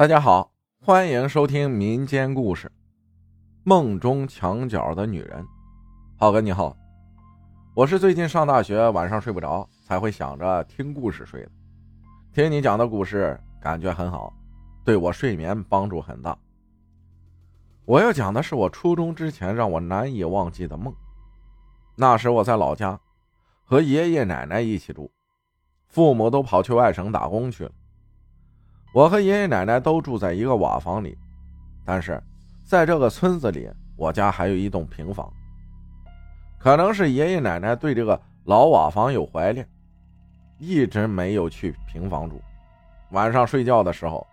大家好，欢迎收听民间故事《梦中墙角的女人》。浩哥你好，我是最近上大学晚上睡不着，才会想着听故事睡的。听你讲的故事感觉很好，对我睡眠帮助很大。我要讲的是我初中之前让我难以忘记的梦。那时我在老家，和爷爷奶奶一起住，父母都跑去外省打工去了。我和爷爷奶奶都住在一个瓦房里，但是在这个村子里，我家还有一栋平房。可能是爷爷奶奶对这个老瓦房有怀念，一直没有去平房住。晚上睡觉的时候，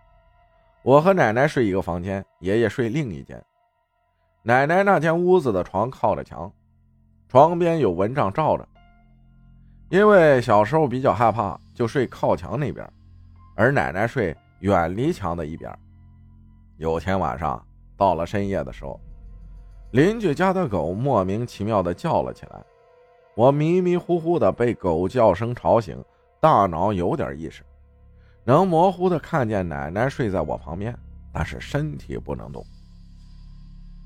我和奶奶睡一个房间，爷爷睡另一间。奶奶那间屋子的床靠着墙，床边有蚊帐罩着。因为小时候比较害怕，就睡靠墙那边，而奶奶睡。远离墙的一边。有天晚上到了深夜的时候，邻居家的狗莫名其妙的叫了起来。我迷迷糊糊的被狗叫声吵醒，大脑有点意识，能模糊的看见奶奶睡在我旁边，但是身体不能动。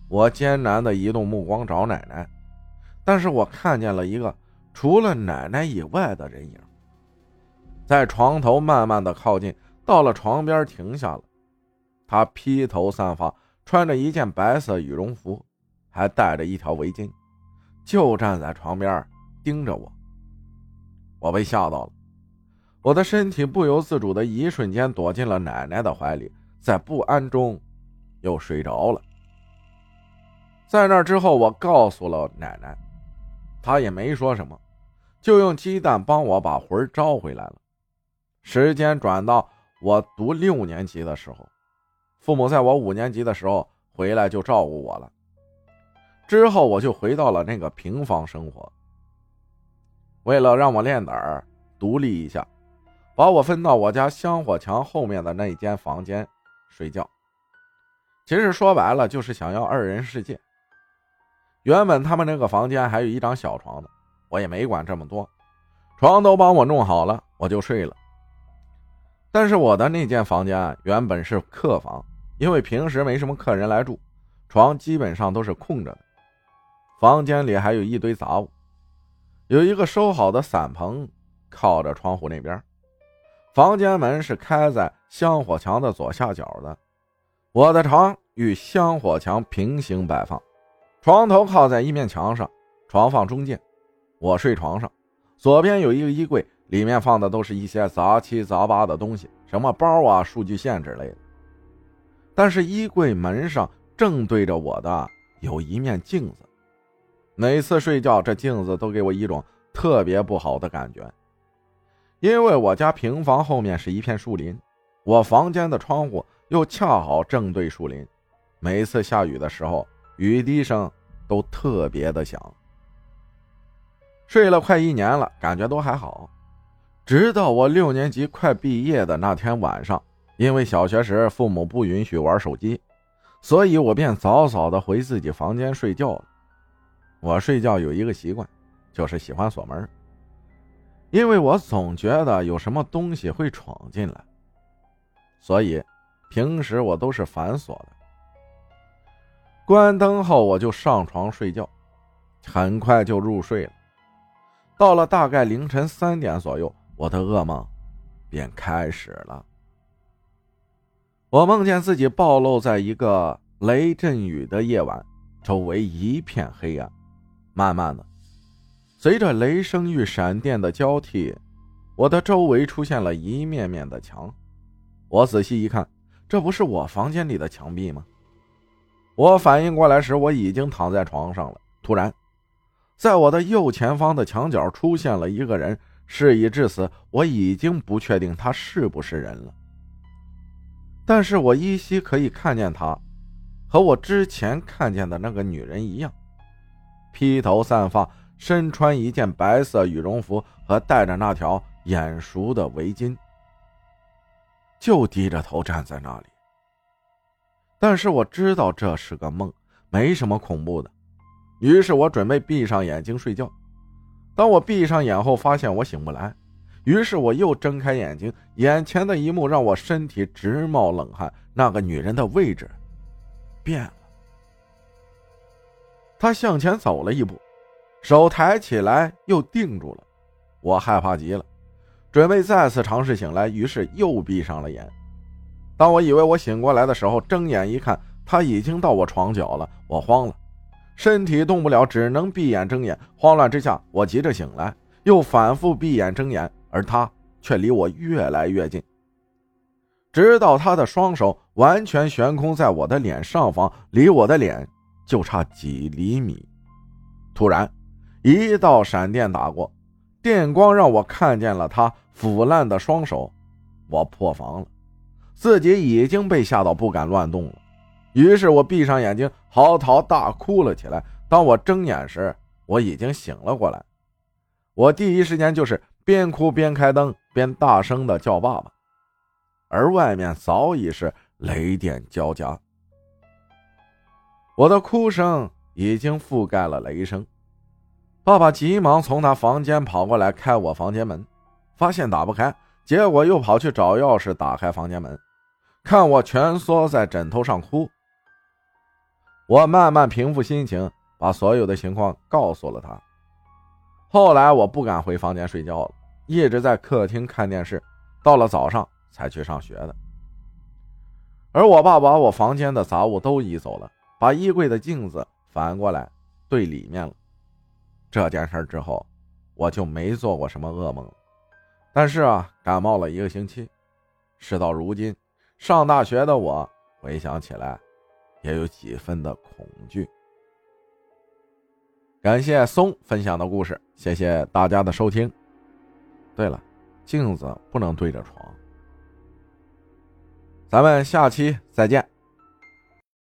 我艰难的移动目光找奶奶，但是我看见了一个除了奶奶以外的人影，在床头慢慢的靠近。到了床边停下了，他披头散发，穿着一件白色羽绒服，还戴着一条围巾，就站在床边盯着我。我被吓到了，我的身体不由自主的一瞬间躲进了奶奶的怀里，在不安中又睡着了。在那之后，我告诉了奶奶，她也没说什么，就用鸡蛋帮我把魂招回来了。时间转到。我读六年级的时候，父母在我五年级的时候回来就照顾我了。之后我就回到了那个平房生活。为了让我练胆儿、独立一下，把我分到我家香火墙后面的那一间房间睡觉。其实说白了就是想要二人世界。原本他们那个房间还有一张小床呢，我也没管这么多，床都帮我弄好了，我就睡了。但是我的那间房间原本是客房，因为平时没什么客人来住，床基本上都是空着的。房间里还有一堆杂物，有一个收好的伞棚靠着窗户那边。房间门是开在香火墙的左下角的。我的床与香火墙平行摆放，床头靠在一面墙上，床放中间，我睡床上，左边有一个衣柜。里面放的都是一些杂七杂八的东西，什么包啊、数据线之类的。但是衣柜门上正对着我的有一面镜子，每次睡觉这镜子都给我一种特别不好的感觉。因为我家平房后面是一片树林，我房间的窗户又恰好正对树林，每次下雨的时候，雨滴声都特别的响。睡了快一年了，感觉都还好。直到我六年级快毕业的那天晚上，因为小学时父母不允许玩手机，所以我便早早的回自己房间睡觉了。我睡觉有一个习惯，就是喜欢锁门，因为我总觉得有什么东西会闯进来，所以平时我都是反锁的。关灯后，我就上床睡觉，很快就入睡了。到了大概凌晨三点左右。我的噩梦便开始了。我梦见自己暴露在一个雷阵雨的夜晚，周围一片黑暗。慢慢的，随着雷声与闪电的交替，我的周围出现了一面面的墙。我仔细一看，这不是我房间里的墙壁吗？我反应过来时，我已经躺在床上了。突然，在我的右前方的墙角出现了一个人。事已至此，我已经不确定他是不是人了。但是我依稀可以看见他，和我之前看见的那个女人一样，披头散发，身穿一件白色羽绒服和戴着那条眼熟的围巾，就低着头站在那里。但是我知道这是个梦，没什么恐怖的，于是我准备闭上眼睛睡觉。当我闭上眼后，发现我醒不来，于是我又睁开眼睛，眼前的一幕让我身体直冒冷汗。那个女人的位置变了，她向前走了一步，手抬起来又定住了。我害怕极了，准备再次尝试醒来，于是又闭上了眼。当我以为我醒过来的时候，睁眼一看，她已经到我床角了。我慌了，身体动不了，只能闭眼睁眼。慌乱之下，我急着醒来，又反复闭眼睁眼。而他却离我越来越近，直到他的双手完全悬空在我的脸上方，离我的脸就差几厘米。突然，一道闪电打过，电光让我看见了他腐烂的双手。我破防了，自己已经被吓到不敢乱动了。于是我闭上眼睛，嚎啕大哭了起来。当我睁眼时，我已经醒了过来。我第一时间就是。边哭边开灯，边大声的叫爸爸，而外面早已是雷电交加。我的哭声已经覆盖了雷声。爸爸急忙从他房间跑过来开我房间门，发现打不开，结果又跑去找钥匙打开房间门，看我蜷缩在枕头上哭。我慢慢平复心情，把所有的情况告诉了他。后来我不敢回房间睡觉了，一直在客厅看电视，到了早上才去上学的。而我爸把我房间的杂物都移走了，把衣柜的镜子反过来对里面了。这件事之后，我就没做过什么噩梦了。但是啊，感冒了一个星期，事到如今，上大学的我回想起来，也有几分的恐惧。感谢松分享的故事，谢谢大家的收听。对了，镜子不能对着床。咱们下期再见。